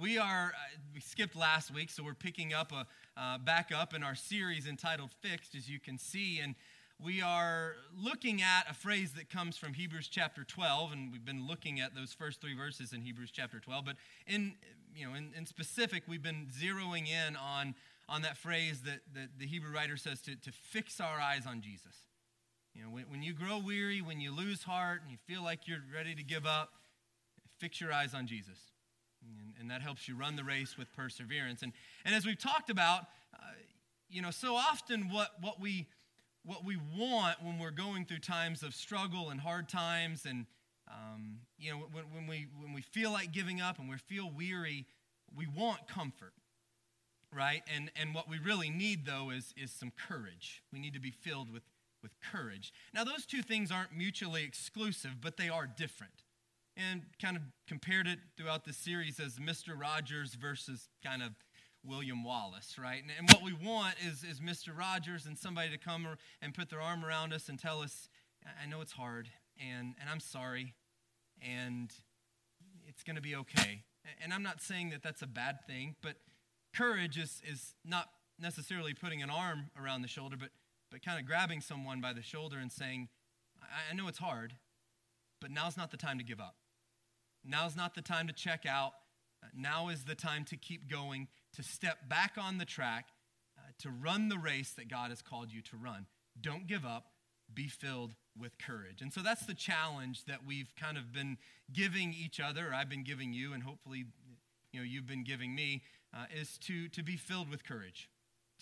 we are, uh, we skipped last week, so we're picking up a, uh, back up in our series entitled Fixed, as you can see. And we are looking at a phrase that comes from Hebrews chapter 12, and we've been looking at those first three verses in Hebrews chapter 12. But in, you know, in, in specific, we've been zeroing in on, on that phrase that, that the Hebrew writer says to, to fix our eyes on Jesus. You know, when, when you grow weary, when you lose heart, and you feel like you're ready to give up, fix your eyes on Jesus. And, and that helps you run the race with perseverance. And, and as we've talked about, uh, you know, so often what, what, we, what we want when we're going through times of struggle and hard times, and, um, you know, when, when, we, when we feel like giving up and we feel weary, we want comfort right? And, and what we really need, though, is, is some courage. We need to be filled with, with courage. Now, those two things aren't mutually exclusive, but they are different and kind of compared it throughout the series as Mr. Rogers versus kind of William Wallace, right? And, and what we want is, is Mr. Rogers and somebody to come and put their arm around us and tell us, I know it's hard, and, and I'm sorry, and it's going to be okay. And I'm not saying that that's a bad thing, but courage is, is not necessarily putting an arm around the shoulder, but, but kind of grabbing someone by the shoulder and saying, I, I know it's hard, but now's not the time to give up. Now's not the time to check out. Now is the time to keep going, to step back on the track, uh, to run the race that God has called you to run. Don't give up. Be filled with courage. And so that's the challenge that we've kind of been giving each other, I've been giving you, and hopefully, you know, you've been giving me, uh, is to, to be filled with courage.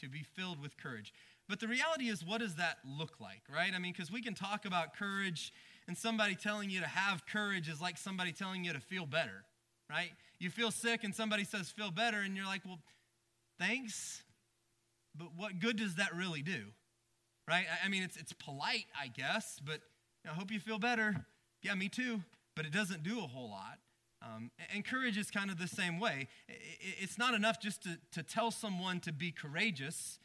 To be filled with courage. But the reality is, what does that look like, right? I mean, because we can talk about courage and somebody telling you to have courage is like somebody telling you to feel better, right? You feel sick and somebody says feel better, and you're like, well, thanks, but what good does that really do, right? I mean, it's, it's polite, I guess, but I hope you feel better. Yeah, me too, but it doesn't do a whole lot. Um, and courage is kind of the same way. It's not enough just to, to tell someone to be courageous.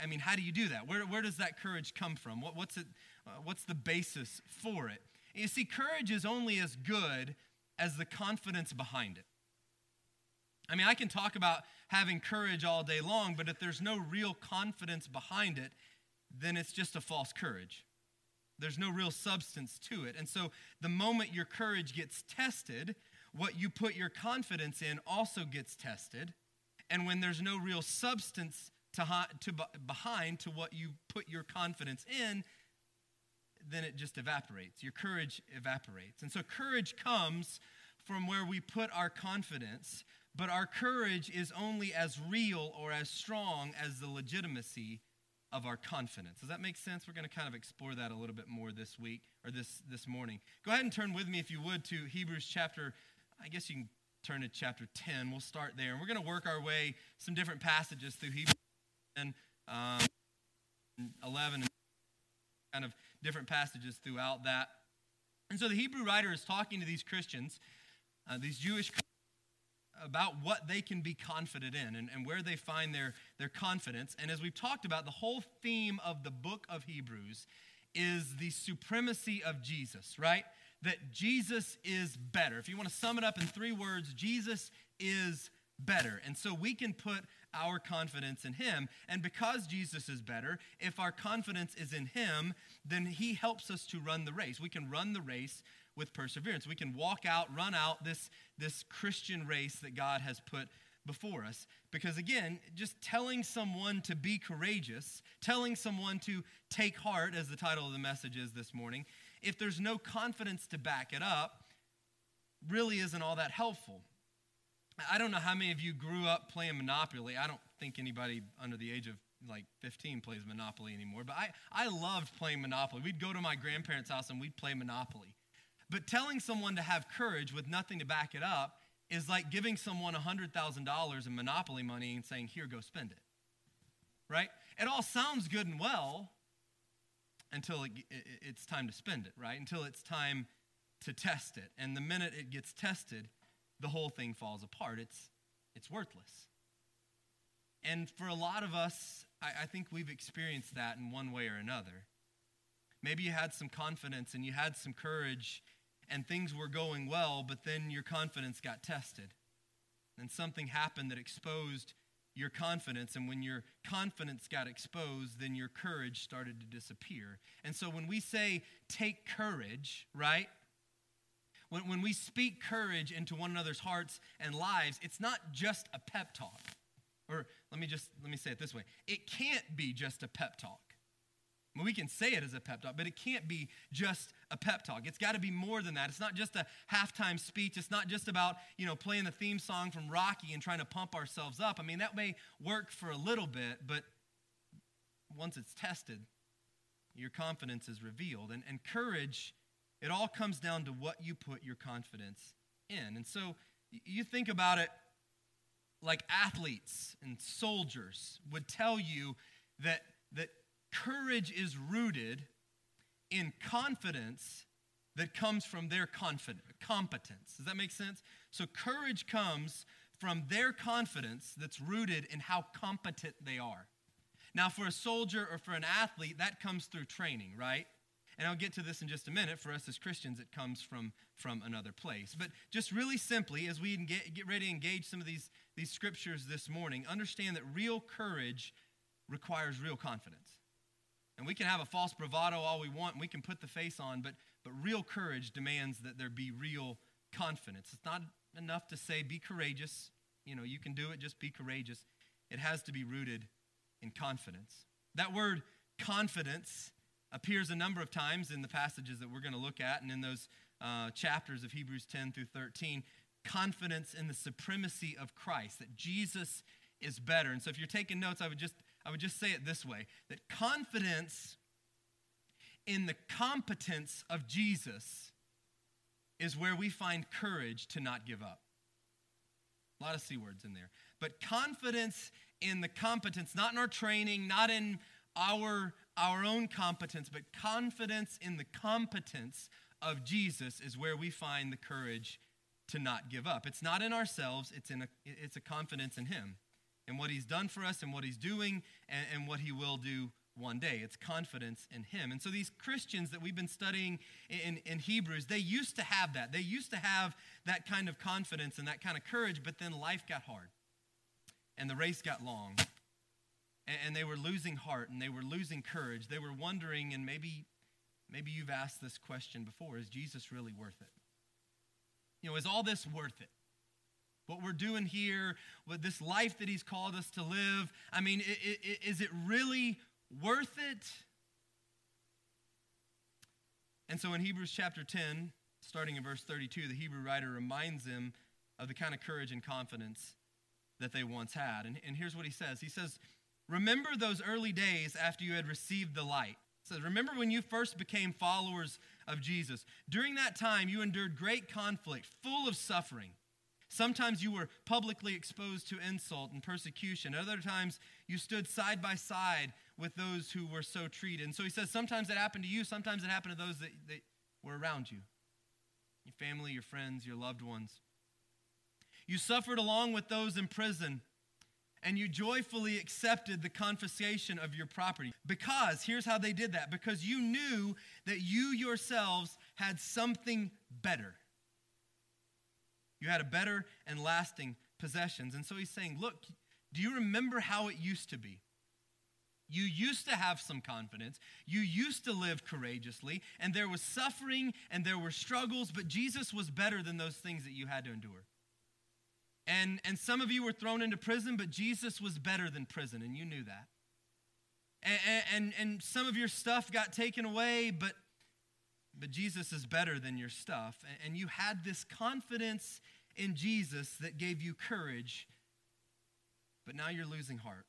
I mean, how do you do that? Where, where does that courage come from? What, what's, it, uh, what's the basis for it? You see, courage is only as good as the confidence behind it. I mean, I can talk about having courage all day long, but if there's no real confidence behind it, then it's just a false courage. There's no real substance to it. And so the moment your courage gets tested, what you put your confidence in also gets tested. And when there's no real substance to, to behind to what you put your confidence in, then it just evaporates. Your courage evaporates. And so courage comes from where we put our confidence, but our courage is only as real or as strong as the legitimacy of our confidence. Does that make sense? We're going to kind of explore that a little bit more this week or this this morning. Go ahead and turn with me if you would to Hebrews chapter I guess you can turn to chapter 10. We'll start there. And we're going to work our way some different passages through Hebrews 10, um, 11 and kind of different passages throughout that. And so the Hebrew writer is talking to these Christians, uh, these Jewish about what they can be confident in and, and where they find their, their confidence. And as we've talked about, the whole theme of the book of Hebrews is the supremacy of Jesus, right? That Jesus is better. If you want to sum it up in three words, Jesus is better. And so we can put our confidence in Him. And because Jesus is better, if our confidence is in Him, then He helps us to run the race. We can run the race with perseverance. We can walk out, run out this, this Christian race that God has put before us. Because again, just telling someone to be courageous, telling someone to take heart, as the title of the message is this morning, if there's no confidence to back it up, really isn't all that helpful. I don't know how many of you grew up playing Monopoly. I don't think anybody under the age of like 15 plays Monopoly anymore, but I, I loved playing Monopoly. We'd go to my grandparents' house and we'd play Monopoly. But telling someone to have courage with nothing to back it up is like giving someone $100,000 in Monopoly money and saying, here, go spend it. Right? It all sounds good and well until it, it, it's time to spend it, right? Until it's time to test it. And the minute it gets tested, the whole thing falls apart. It's, it's worthless. And for a lot of us, I, I think we've experienced that in one way or another. Maybe you had some confidence and you had some courage and things were going well, but then your confidence got tested. and something happened that exposed your confidence. And when your confidence got exposed, then your courage started to disappear. And so when we say take courage, right? When, when we speak courage into one another's hearts and lives, it's not just a pep talk. Or let me just let me say it this way. It can't be just a pep talk. I mean, we can say it as a pep talk, but it can't be just a pep talk. It's got to be more than that. It's not just a halftime speech. It's not just about, you know, playing the theme song from Rocky and trying to pump ourselves up. I mean, that may work for a little bit, but once it's tested, your confidence is revealed. And, and courage, it all comes down to what you put your confidence in. And so you think about it like athletes and soldiers would tell you that, that courage is rooted in confidence that comes from their confidence, competence. Does that make sense? So courage comes from their confidence that's rooted in how competent they are. Now, for a soldier or for an athlete, that comes through training, right? And I'll get to this in just a minute. For us as Christians, it comes from, from another place. But just really simply, as we get, get ready to engage some of these, these scriptures this morning, understand that real courage requires real confidence. And we can have a false bravado all we want, and we can put the face on, but, but real courage demands that there be real confidence. It's not enough to say, be courageous. You know, you can do it, just be courageous. It has to be rooted in confidence. That word confidence appears a number of times in the passages that we're going to look at and in those uh, chapters of Hebrews 10 through 13. Confidence in the supremacy of Christ, that Jesus is better. And so if you're taking notes, I would just I would just say it this way that confidence in the competence of Jesus is where we find courage to not give up. A lot of C words in there. But confidence in the competence, not in our training, not in our, our own competence, but confidence in the competence of Jesus is where we find the courage to not give up. It's not in ourselves, it's, in a, it's a confidence in Him and what he's done for us and what he's doing and, and what he will do one day. It's confidence in him. And so these Christians that we've been studying in, in Hebrews, they used to have that. They used to have that kind of confidence and that kind of courage, but then life got hard and the race got long. And, they were losing heart and they were losing courage. They were wondering, and maybe, maybe you've asked this question before is Jesus really worth it? You know, is all this worth it? what we're doing here, with this life that He's called us to live. I mean, is it really worth it? And so in Hebrews chapter 10, starting in verse 32, the Hebrew writer reminds them of the kind of courage and confidence that they once had. And, and here's what he says He says, Remember those early days after you had received the light. He says, Remember when you first became followers of Jesus. During that time, you endured great conflict, full of suffering. Sometimes you were publicly exposed to insult and persecution. Other times you stood side by side with those who were so treated. And so he says sometimes it happened to you, sometimes it happened to those that, that were around you your family, your friends, your loved ones. You suffered along with those in prison, and you joyfully accepted the confiscation of your property. Because, here's how they did that because you knew that you yourselves had something better. You had a better and lasting possessions. And so he's saying, Look, do you remember how it used to be? You used to have some confidence. You used to live courageously, and there was suffering and there were struggles, but Jesus was better than those things that you had to endure. And, and some of you were thrown into prison, but Jesus was better than prison, and you knew that. And, and, and some of your stuff got taken away, but but Jesus is better than your stuff. And you had this confidence in Jesus that gave you courage, but now you're losing heart.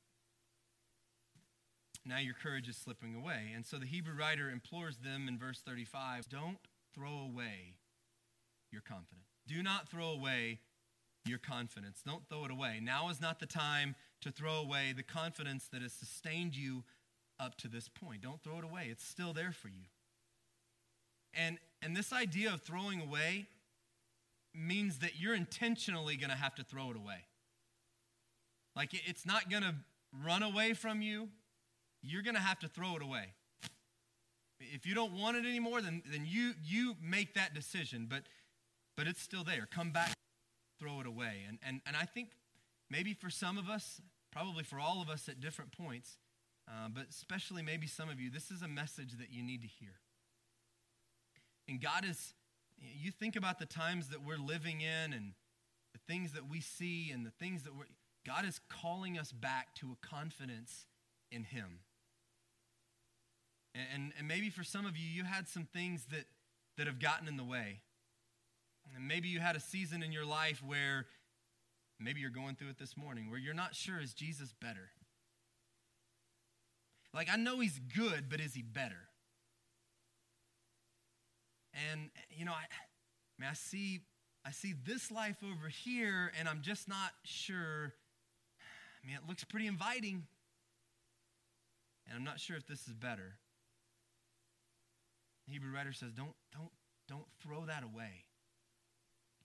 Now your courage is slipping away. And so the Hebrew writer implores them in verse 35 don't throw away your confidence. Do not throw away your confidence. Don't throw it away. Now is not the time to throw away the confidence that has sustained you up to this point. Don't throw it away, it's still there for you. And, and this idea of throwing away means that you're intentionally going to have to throw it away. Like it's not going to run away from you, you're going to have to throw it away. If you don't want it anymore, then, then you, you make that decision, but, but it's still there. Come back throw it away. And, and, and I think maybe for some of us, probably for all of us at different points, uh, but especially maybe some of you, this is a message that you need to hear. And God is, you think about the times that we're living in and the things that we see and the things that we're, God is calling us back to a confidence in Him. And, and, and maybe for some of you, you had some things that, that have gotten in the way. And maybe you had a season in your life where maybe you're going through it this morning, where you're not sure is Jesus better? Like, I know he's good, but is he better? And, you know, I, I mean, I see, I see this life over here, and I'm just not sure. I mean, it looks pretty inviting. And I'm not sure if this is better. The Hebrew writer says, don't, don't, don't throw that away.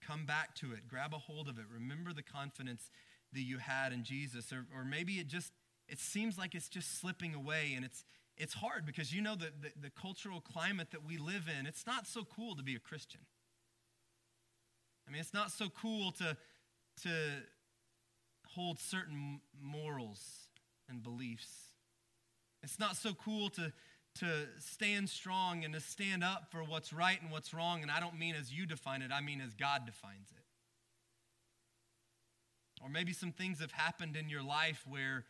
Come back to it. Grab a hold of it. Remember the confidence that you had in Jesus. Or, or maybe it just it seems like it's just slipping away and it's it's hard because you know the, the, the cultural climate that we live in, it's not so cool to be a Christian. I mean, it's not so cool to, to hold certain morals and beliefs. It's not so cool to, to stand strong and to stand up for what's right and what's wrong. And I don't mean as you define it, I mean as God defines it. Or maybe some things have happened in your life where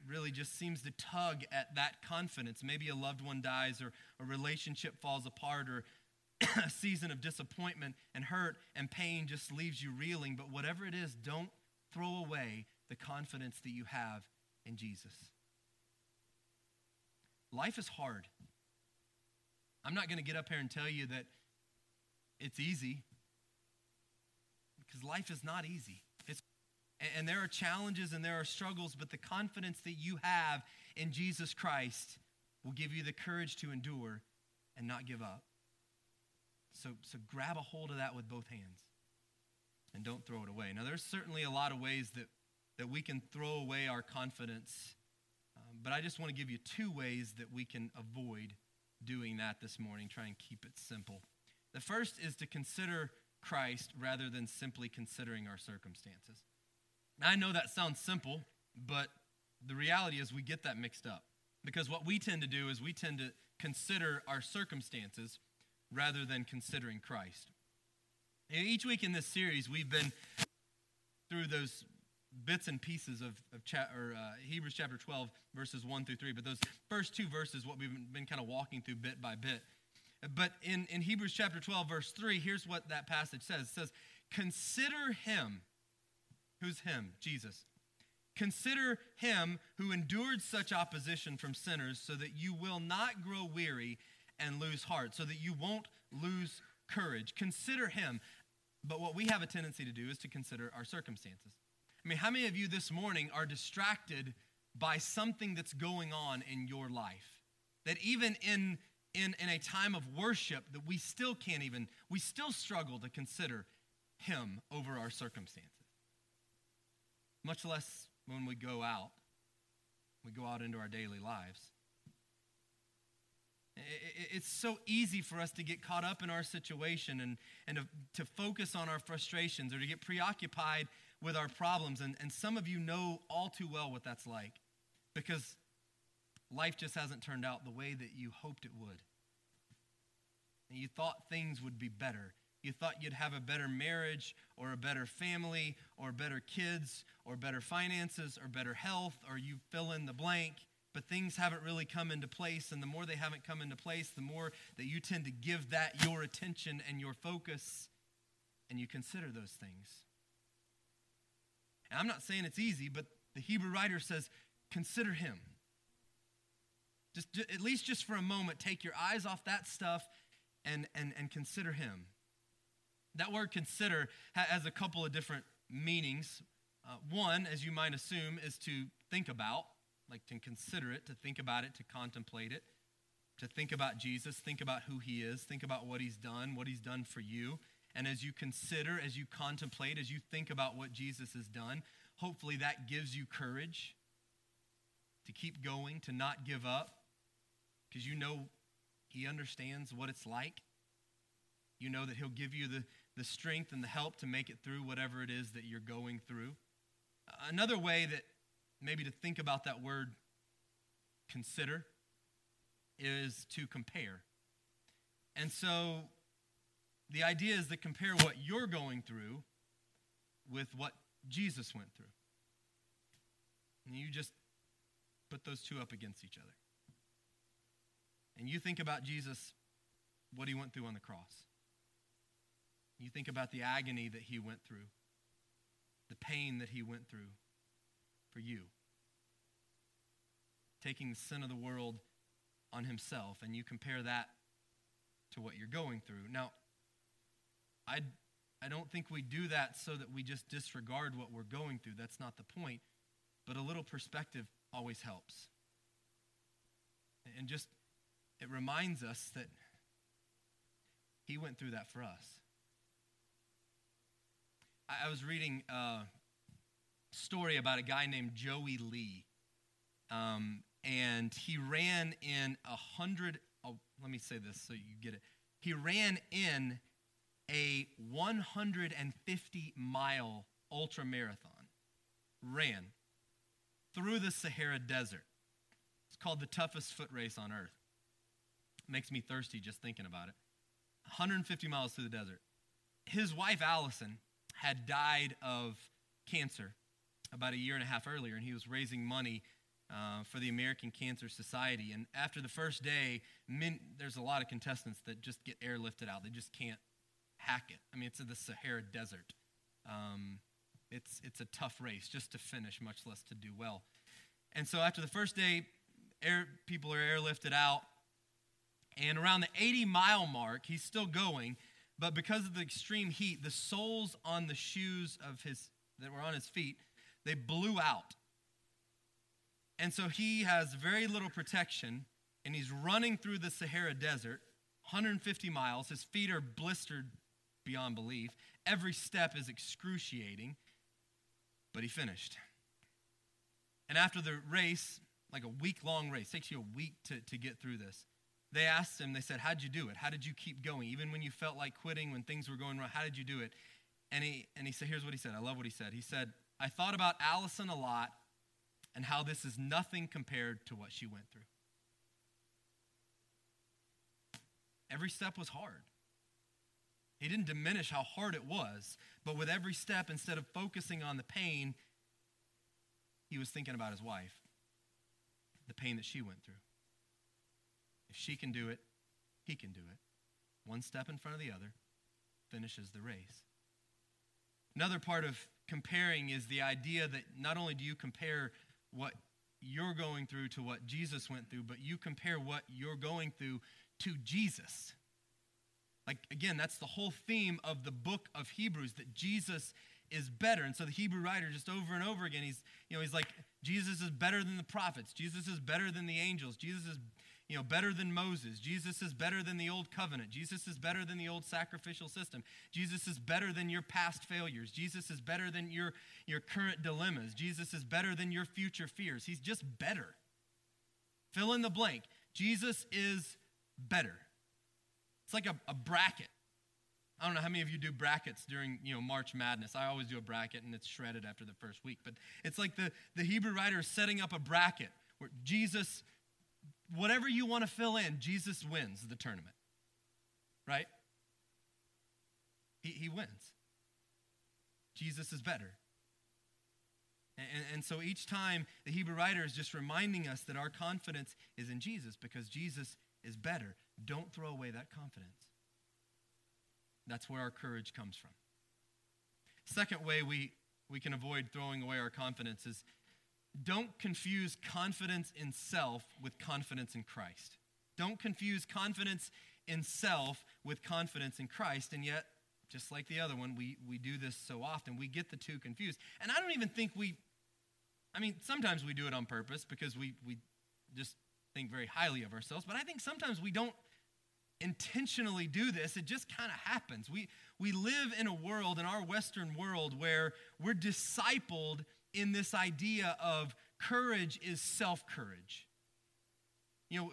it really just seems to tug at that confidence. Maybe a loved one dies, or a relationship falls apart, or a season of disappointment and hurt and pain just leaves you reeling. But whatever it is, don't throw away the confidence that you have in Jesus. Life is hard. I'm not going to get up here and tell you that it's easy because life is not easy. It's, And there are challenges and there are struggles, but the confidence that you have in Jesus Christ will give you the courage to endure and not give up. So, so grab a hold of that with both hands and don't throw it away. Now, there's certainly a lot of ways that, that we can throw away our confidence, but I just want to give you two ways that we can avoid doing that this morning. Try and keep it simple. The first is to consider Christ rather than simply considering our circumstances. I know that sounds simple, but the reality is we get that mixed up. Because what we tend to do is we tend to consider our circumstances rather than considering Christ. Each week in this series, we've been through those bits and pieces of, of cha- or, uh, Hebrews chapter 12, verses 1 through 3. But those first two verses, what we've been, kind of walking through bit by bit. But in, in Hebrews chapter 12, verse 3, here's what that passage says it says, Consider him Who's him? Jesus. Consider him who endured such opposition from sinners so that you will not grow weary and lose heart, so that you won't lose courage. Consider him. But what we have a tendency to do is to consider our circumstances. I mean, how many of you this morning are distracted by something that's going on in your life? That even in, in, in a time of worship, that we still can't even, we still struggle to consider him over our circumstances much less when we go out. We go out into our daily lives. It's so easy for us to get caught up in our situation and, and to, to focus on our frustrations or to get preoccupied with our problems. And, and some of you know all too well what that's like because life just hasn't turned out the way that you hoped it would. And you thought things would be better. You thought you'd have a better marriage or a better family or better kids or better finances or better health or you fill in the blank, but things haven't really come into place. And the more they haven't come into place, the more that you tend to give that your attention and your focus and you consider those things. And I'm not saying it's easy, but the Hebrew writer says, consider him. Just, at least just for a moment, take your eyes off that stuff and, and, and consider him. That word consider has a couple of different meanings. Uh, one, as you might assume, is to think about, like to consider it, to think about it, to contemplate it, to think about Jesus, think about who he is, think about what he's done, what he's done for you. And as you consider, as you contemplate, as you think about what Jesus has done, hopefully that gives you courage to keep going, to not give up, because you know he understands what it's like. You know that he'll give you the, the strength and the help to make it through whatever it is that you're going through. Another way that maybe to think about that word consider is to compare. And so the idea is to compare what you're going through with what Jesus went through. And you just put those two up against each other. And you think about Jesus, what he went through on the cross. You think about the agony that he went through, the pain that he went through for you, taking the sin of the world on himself, and you compare that to what you're going through. Now, I, I don't think we do that so that we just disregard what we're going through. That's not the point. But a little perspective always helps. And just, it reminds us that he went through that for us. I, I was reading a story about a guy named Joey Lee. Um, and he ran in a hundred, oh, let me say this so you get it. He ran in a 150 mile ultra marathon, ran through the Sahara Desert. It's called the toughest foot race on earth. It makes me thirsty just thinking about it. 150 miles through the desert. His wife, Allison, had died of cancer about a year and a half earlier, and he was raising money uh, for the American Cancer Society. And after the first day, there's a lot of contestants that just get airlifted out. They just can't hack it. I mean, it's in the Sahara Desert. Um, it's, it's a tough race just to finish, much less to do well. And so after the first day, air, people are airlifted out. And around the 80 mile mark, he's still going. But because of the extreme heat, the soles on the shoes of his that were on his feet, they blew out. And so he has very little protection, and he's running through the Sahara Desert, 150 miles. His feet are blistered beyond belief. Every step is excruciating, but he finished. And after the race, like a week long race, takes you a week to, to get through this. They asked him, they said, How'd you do it? How did you keep going? Even when you felt like quitting, when things were going wrong, how did you do it? And he, and he said, Here's what he said. I love what he said. He said, I thought about Allison a lot and how this is nothing compared to what she went through. Every step was hard. He didn't diminish how hard it was, but with every step, instead of focusing on the pain, he was thinking about his wife, the pain that she went through. If she can do it, he can do it. One step in front of the other finishes the race. Another part of comparing is the idea that not only do you compare what you're going through to what Jesus went through, but you compare what you're going through to Jesus. Like, again, that's the whole theme of the book of Hebrews that Jesus is better. And so the Hebrew writer, just over and over again, he's, you know, he's like, Jesus is better than the prophets. Jesus is better than the angels. Jesus is you know, better than Moses. Jesus is better than the old covenant. Jesus is better than the old sacrificial system. Jesus is better than your past failures. Jesus is better than your, your current dilemmas. Jesus is better than your future fears. He's just better. Fill in the blank. Jesus is better. It's like a, a bracket. I don't know how many of you do brackets during you know March Madness. I always do a bracket and it's shredded after the first week. But it's like the, the Hebrew writer is setting up a bracket where Jesus whatever you want to fill in, Jesus wins the tournament. Right? He, he wins. Jesus is better. And, and so each time the Hebrew writer is just reminding us that our confidence is in Jesus because Jesus is better. Don't throw away that confidence. That's where our courage comes from. Second way we, we can avoid throwing away our confidence is don't confuse confidence in self with confidence in Christ. Don't confuse confidence in self with confidence in Christ. And yet, just like the other one, we, we do this so often. We get the two confused. And I don't even think we, I mean, sometimes we do it on purpose because we, we just think very highly of ourselves. But I think sometimes we don't intentionally do this. It just kind of happens. We, we live in a world, in our Western world, where we're discipled in this idea of courage is self courage. You know,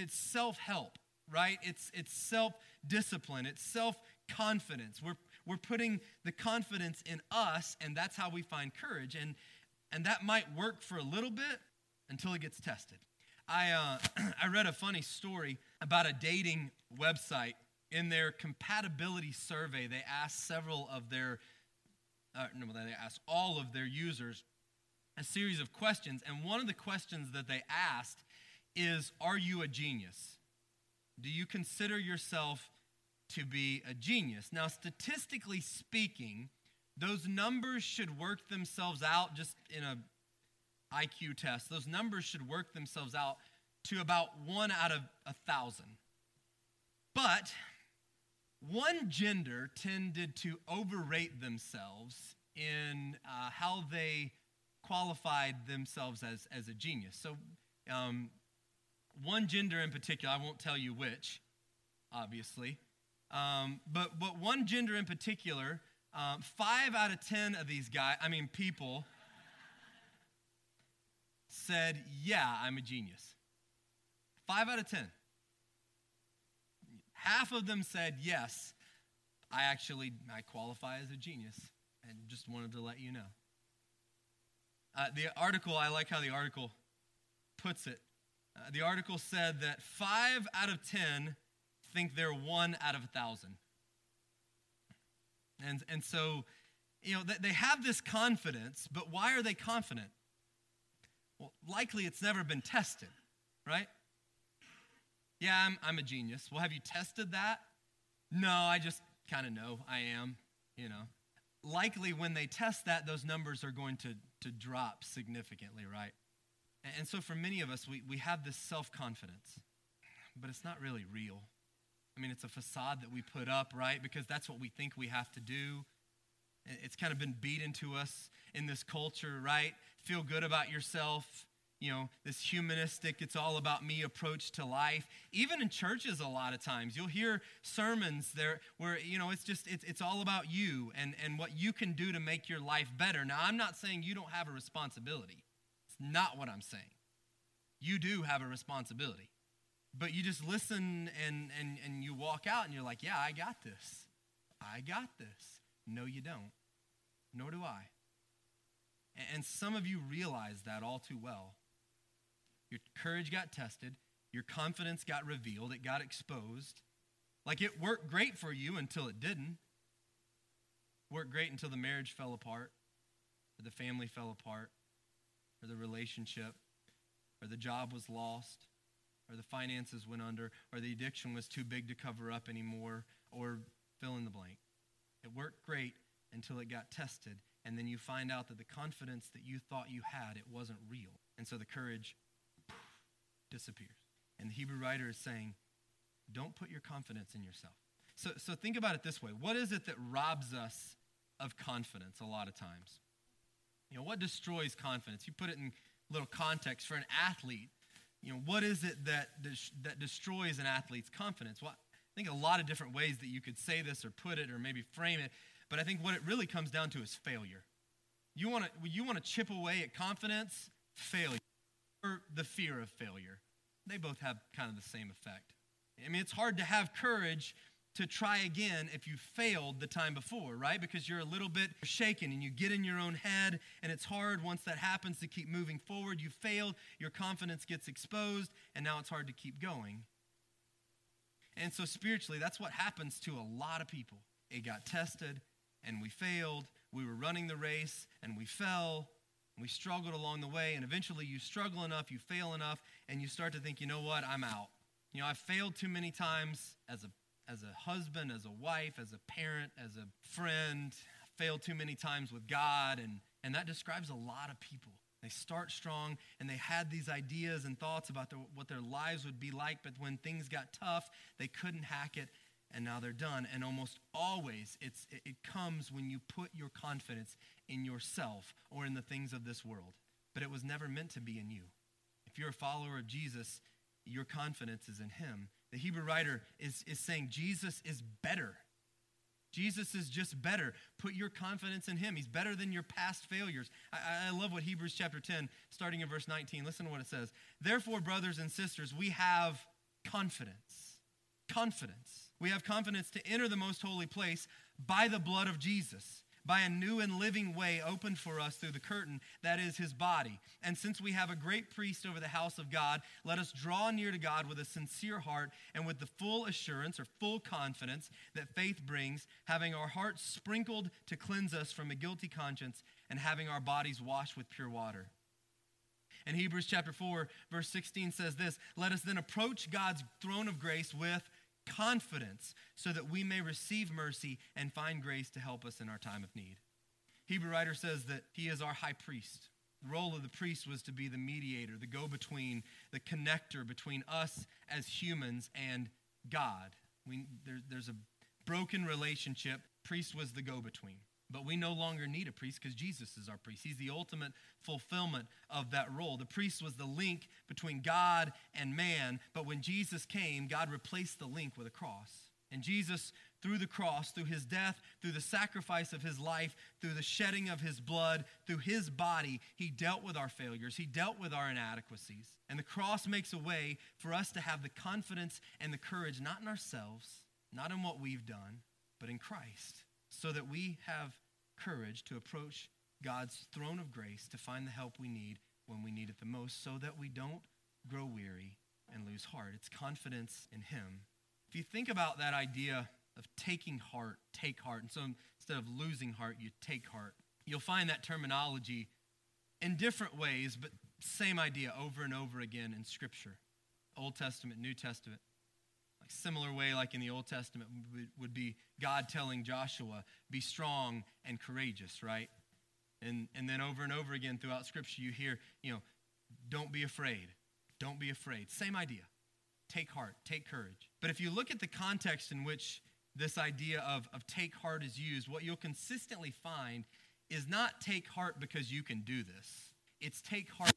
it's self help, right? It's, it's self discipline, it's self confidence. We're, we're putting the confidence in us, and that's how we find courage. And, and that might work for a little bit until it gets tested. I, uh, I read a funny story about a dating website. In their compatibility survey, they asked several of their, uh, no, they asked all of their users a series of questions. And one of the questions that they asked is Are you a genius? Do you consider yourself to be a genius? Now, statistically speaking, those numbers should work themselves out just in a IQ test. Those numbers should work themselves out to about one out of a thousand. But one gender tended to overrate themselves in uh, how they qualified themselves as, as a genius. So, um, one gender in particular, I won't tell you which, obviously, um, but, but one gender in particular, um, five out of ten of these guys, I mean, people, said, Yeah, I'm a genius. Five out of ten. Half of them said, Yes, I actually I qualify as a genius, and just wanted to let you know. Uh, the article, I like how the article puts it. Uh, the article said that five out of ten think they're one out of a thousand. And, and so, you know, they have this confidence, but why are they confident? Well, likely it's never been tested, right? Yeah, I'm, I'm a genius. Well, have you tested that? No, I just kind of know I am, you know. Likely when they test that, those numbers are going to, to drop significantly, right? And, and so for many of us, we, we have this self confidence, but it's not really real. I mean, it's a facade that we put up, right? Because that's what we think we have to do. It's kind of been beat into us in this culture, right? Feel good about yourself. You know, this humanistic, it's all about me approach to life. Even in churches, a lot of times, you'll hear sermons there where, you know, it's just, it's, it's all about you and, and what you can do to make your life better. Now, I'm not saying you don't have a responsibility. It's not what I'm saying. You do have a responsibility. But you just listen and, and, and you walk out and you're like, yeah, I got this. I got this. No, you don't. Nor do I. And some of you realize that all too well. Your courage got tested, your confidence got revealed, it got exposed. Like it worked great for you until it didn't. Worked great until the marriage fell apart, or the family fell apart, or the relationship, or the job was lost, or the finances went under, or the addiction was too big to cover up anymore, or fill in the blank. It worked great until it got tested, and then you find out that the confidence that you thought you had, it wasn't real. And so the courage disappears. And the Hebrew writer is saying, don't put your confidence in yourself. So, so think about it this way. What is it that robs us of confidence a lot of times? You know, what destroys confidence? You put it in little context for an athlete you know, what is it that, that destroys an athlete's confidence? Well, I think a lot of different ways that you could say this or put it or maybe frame it, but I think what it really comes down to is failure. You want to you want to chip away at confidence, failure, or the fear of failure. They both have kind of the same effect. I mean, it's hard to have courage to try again if you failed the time before, right? Because you're a little bit shaken and you get in your own head, and it's hard once that happens to keep moving forward. You failed, your confidence gets exposed, and now it's hard to keep going. And so, spiritually, that's what happens to a lot of people. It got tested, and we failed. We were running the race, and we fell. We struggled along the way, and eventually you struggle enough, you fail enough, and you start to think, you know what, I'm out. You know, I've failed too many times as a as a husband, as a wife, as a parent, as a friend, failed too many times with God. And, and that describes a lot of people. They start strong and they had these ideas and thoughts about what their lives would be like, but when things got tough, they couldn't hack it and now they're done. And almost always it's, it comes when you put your confidence in yourself or in the things of this world. But it was never meant to be in you. If you're a follower of Jesus, your confidence is in him. The Hebrew writer is, is saying Jesus is better. Jesus is just better. Put your confidence in him. He's better than your past failures. I, I, love what Hebrews chapter 10, starting in verse 19, listen to what it says. Therefore, brothers and sisters, we have confidence. Confidence. We have confidence to enter the most holy place by the blood of Jesus by a new and living way opened for us through the curtain, that is his body. And since we have a great priest over the house of God, let us draw near to God with a sincere heart and with the full assurance or full confidence that faith brings, having our hearts sprinkled to cleanse us from a guilty conscience and having our bodies washed with pure water. And Hebrews chapter 4, verse 16 says this Let us then approach God's throne of grace with confidence so that we may receive mercy and find grace to help us in our time of need. Hebrew writer says that he is our high priest. The role of the priest was to be the mediator, the go between, the connector between us as humans and God. We, there, there's a broken relationship. Priest was the go between. But we no longer need a priest because Jesus is our priest. He's the ultimate fulfillment of that role. The priest was the link between God and man, but when Jesus came, God replaced the link with a cross. And Jesus, through the cross, through his death, through the sacrifice of his life, through the shedding of his blood, through his body, he dealt with our failures. He dealt with our inadequacies. And the cross makes a way for us to have the confidence and the courage, not in ourselves, not in what we've done, but in Christ so that we have courage to approach God's throne of grace to find the help we need when we need it the most, so that we don't grow weary and lose heart. It's confidence in Him. If you think about that idea of taking heart, take heart, and so instead of losing heart, you take heart, you'll find that terminology in different ways, but same idea over and over again in Scripture Old Testament, New Testament similar way, like in the Old Testament, would be God telling Joshua, be strong and courageous, right? And, and then over and over again throughout Scripture, you hear, you know, don't be afraid. Don't be afraid. Same idea. Take heart, take courage. But if you look at the context in which this idea of, of take heart is used, what you'll consistently find is not take heart because you can do this, it's take heart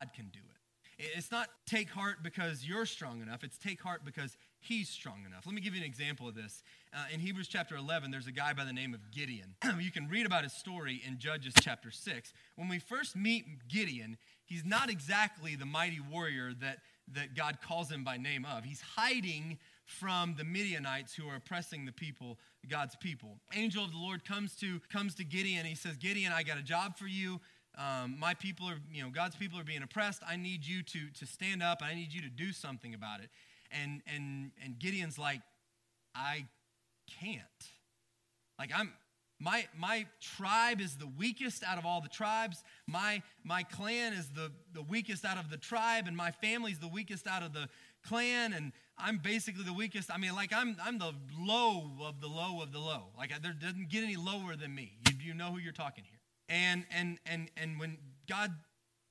God can do it. It's not take heart because you're strong enough. It's take heart because he's strong enough. Let me give you an example of this. Uh, in Hebrews chapter 11, there's a guy by the name of Gideon. you can read about his story in Judges chapter 6. When we first meet Gideon, he's not exactly the mighty warrior that, that God calls him by name of. He's hiding from the Midianites who are oppressing the people, God's people. Angel of the Lord comes to comes to Gideon. He says, Gideon, I got a job for you. Um, my people are, you know, God's people are being oppressed. I need you to, to stand up. I need you to do something about it. And, and, and Gideon's like, I can't. Like, I'm, my, my tribe is the weakest out of all the tribes. My, my clan is the, the weakest out of the tribe, and my family's the weakest out of the clan, and I'm basically the weakest. I mean, like, I'm, I'm the low of the low of the low. Like, there doesn't get any lower than me. You, you know who you're talking here. And, and, and, and when God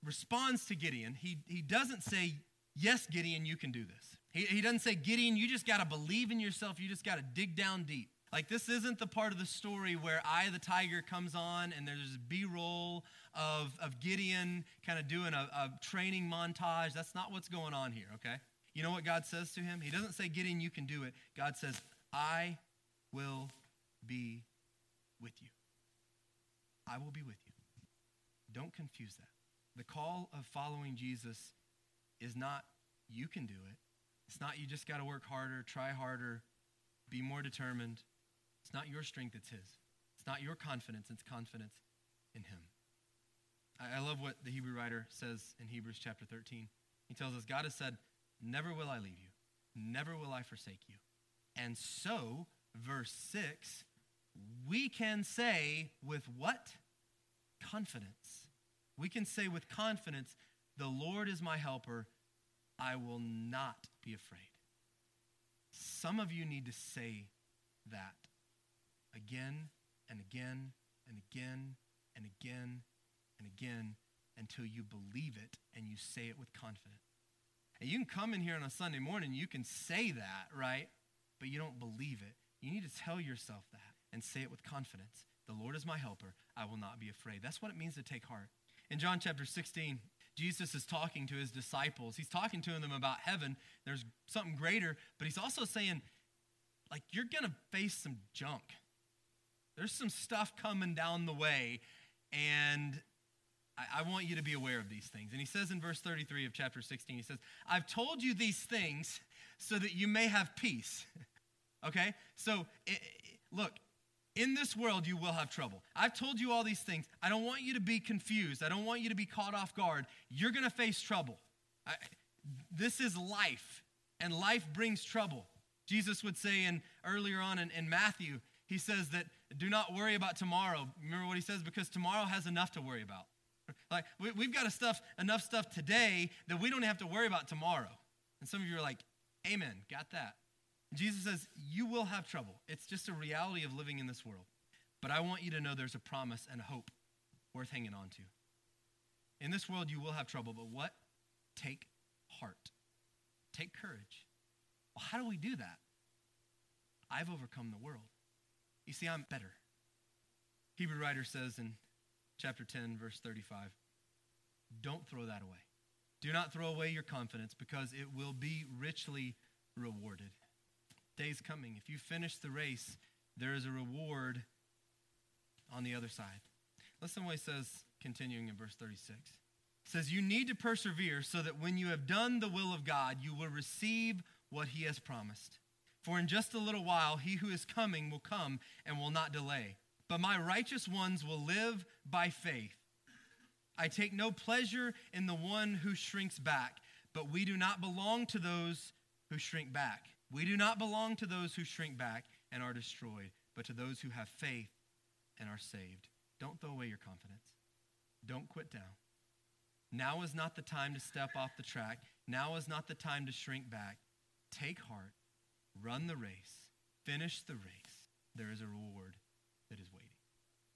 responds to Gideon, he, he doesn't say, Yes, Gideon, you can do this. He, he doesn't say, Gideon, you just got to believe in yourself. You just got to dig down deep. Like, this isn't the part of the story where Eye the Tiger comes on and there's B roll of, of Gideon kind of doing a, a training montage. That's not what's going on here, okay? You know what God says to him? He doesn't say, Gideon, you can do it. God says, I will be with you. I will be with you. Don't confuse that. The call of following Jesus is not you can do it. It's not you just got to work harder, try harder, be more determined. It's not your strength, it's His. It's not your confidence, it's confidence in Him. I, I love what the Hebrew writer says in Hebrews chapter 13. He tells us, God has said, Never will I leave you, never will I forsake you. And so, verse 6, we can say with what? Confidence. We can say with confidence, The Lord is my helper. I will not be afraid. Some of you need to say that again and again and again and again and again until you believe it and you say it with confidence. And you can come in here on a Sunday morning, you can say that, right? But you don't believe it. You need to tell yourself that and say it with confidence. The Lord is my helper. I will not be afraid. That's what it means to take heart. In John chapter 16, Jesus is talking to his disciples. He's talking to them about heaven. There's something greater, but he's also saying, like, you're going to face some junk. There's some stuff coming down the way, and I, I want you to be aware of these things. And he says in verse 33 of chapter 16, he says, I've told you these things so that you may have peace. okay? So, it, it, look, In this world, you will have trouble. I've told you all these things. I don't want you to be confused. I don't want you to be caught off guard. You're going to face trouble. I, this is life, and life brings trouble. Jesus would say in earlier on in, in Matthew, he says that do not worry about tomorrow. Remember what he says? Because tomorrow has enough to worry about. Like we, have got stuff, enough stuff today that we don't have to worry about tomorrow. And some of you are like, Amen, got that. Jesus says, You will have trouble. It's just a reality of living in this world. But I want you to know there's a promise and a hope worth hanging on to. In this world, you will have trouble, but what? Take heart. Take courage. Well, how do we do that? I've overcome the world. You see, I'm better. Hebrew writer says in chapter 10, verse 35, don't throw that away. Do not throw away your confidence because it will be richly rewarded. Day's coming. If you finish the race, there is a reward on the other side. Listen what he says, continuing in verse 36. It says, You need to persevere so that when you have done the will of God, you will receive what he has promised. For in just a little while, he who is coming will come and will not delay. But my righteous ones will live by faith. I take no pleasure in the one who shrinks back, but we do not belong to those who shrink back. We do not belong to those who shrink back and are destroyed, but to those who have faith and are saved. Don't throw away your confidence. Don't quit down. Now is not the time to step off the track. Now is not the time to shrink back. Take heart, run the race, finish the race. There is a reward